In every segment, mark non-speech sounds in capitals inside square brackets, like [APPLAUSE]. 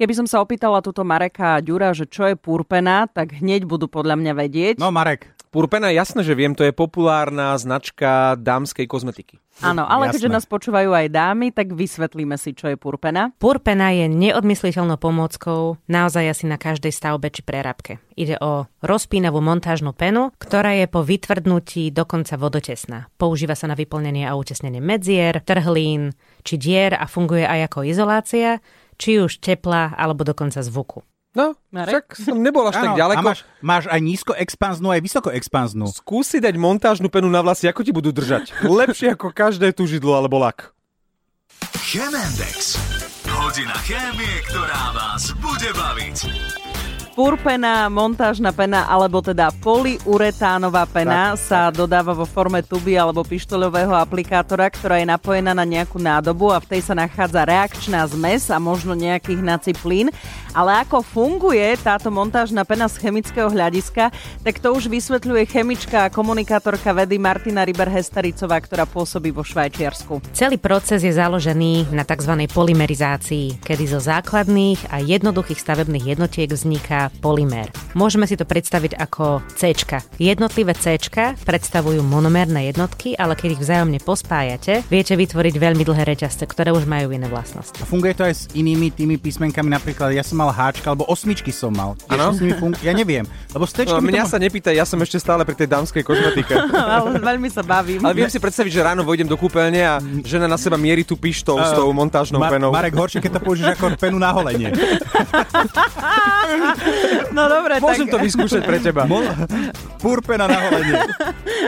Keby som sa opýtala túto Mareka a Ďura, že čo je purpena, tak hneď budú podľa mňa vedieť. No Marek, Purpena, jasné, že viem, to je populárna značka dámskej kozmetiky. Áno, ale Jasné. keďže nás počúvajú aj dámy, tak vysvetlíme si, čo je purpena. Purpena je neodmysliteľnou pomôckou naozaj asi na každej stavbe či prerabke. Ide o rozpínavú montážnu penu, ktorá je po vytvrdnutí dokonca vodotesná. Používa sa na vyplnenie a utesnenie medzier, trhlín či dier a funguje aj ako izolácia, či už tepla alebo dokonca zvuku. No, Marek? však som nebol až tak ďaleko. a máš, máš aj nízko expanznú, aj vysoko expanznú. Skúsi dať montážnu penu na vlasy, ako ti budú držať. Lepšie ako každé tužidlo alebo lak. Chemendex. Hodina chémie, ktorá vás bude baviť. Purpena, montážna pena alebo teda polyuretánová pena Tak, sa dodáva vo forme tuby alebo pištoľového aplikátora, ktorá je napojená na nejakú nádobu a v tej sa nachádza reakčná zmes a možno nejaký hnací plyn. Ale ako funguje táto montážna pena z chemického hľadiska, tak to už vysvetľuje chemička a komunikátorka vedy Martina Riber-Hestaricová, ktorá pôsobí vo Švajčiarsku. Celý proces je založený na tzv. polymerizácii, kedy zo základných a jednoduchých stavebných jednotiek vzniká polymér. Môžeme si to predstaviť ako C. Jednotlivé C predstavujú monomérne jednotky, ale keď ich vzájomne pospájate, viete vytvoriť veľmi dlhé reťazce, ktoré už majú iné vlastnosti. A funguje to aj s inými tými písmenkami, napríklad ja som mal háčka, alebo osmičky som mal. To nimi fungu- Ja neviem, lebo No, mňa to sa nepýtaj, ja som ešte stále pri tej dámskej kozmetike. [LAUGHS] Ale veľmi sa bavím. Ale viem si predstaviť, že ráno vojdem do kúpeľne a žena na seba mierí tú pištol s tou montážnou Mar- penou. Marek, horšie, keď to použiješ ako penu na holenie. [LAUGHS] No dobre, Môžem to tak vyskúšať pre teba. Mo- Purpena na holenie.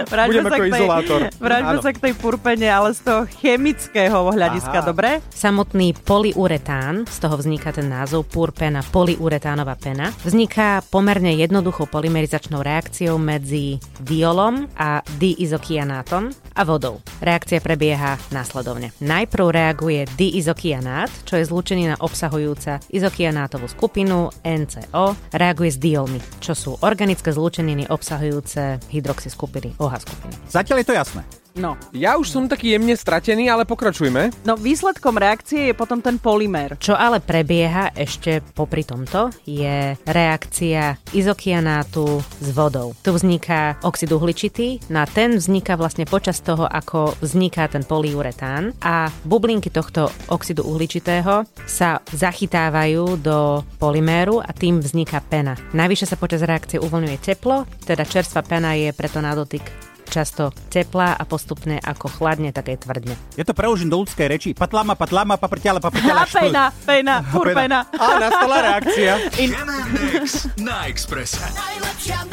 budem ako tej, izolátor. Vráťme sa k tej purpene, ale z toho chemického hľadiska, Aha. dobre? Samotný polyuretán, z toho vzniká ten názov purpena, polyuretánová pena, vzniká pomerne jednoduchou polymerizačnou reakciou medzi diolom a diizokianátom a vodou. Reakcia prebieha následovne. Najprv reaguje diizokianát, čo je zlúčenina obsahujúca izokianátovú skupinu NCO, reaguje s diolmi, čo sú organické zlúčeniny obsahujúce hydroxy skupiny OH skupiny. Zatiaľ je to jasné. No. Ja už som taký jemne stratený, ale pokračujme. no, výsledkom reakcie je potom ten polymer. Čo ale prebieha ešte popri tomto je reakcia izokianátu s vodou. Tu vzniká oxid uhličitý, na ten vzniká vlastne počas toho, ako vzniká ten polyuretán a bublinky tohto oxidu uhličitého sa zachytávajú do polyméru a tým vzniká pena. Navyše sa počas reakcie uvoľňuje teplo, teda čerstvá pena je preto na dotyk často teplá a postupne ako chladne, tak aj tvrdne. Ja to preložím do ľudskej reči. Patlama, patlama, paprťala, A paprťala, štl. pena, pena, purpena. A nastala reakcia. Chemendex na Expresse. Najlepšia,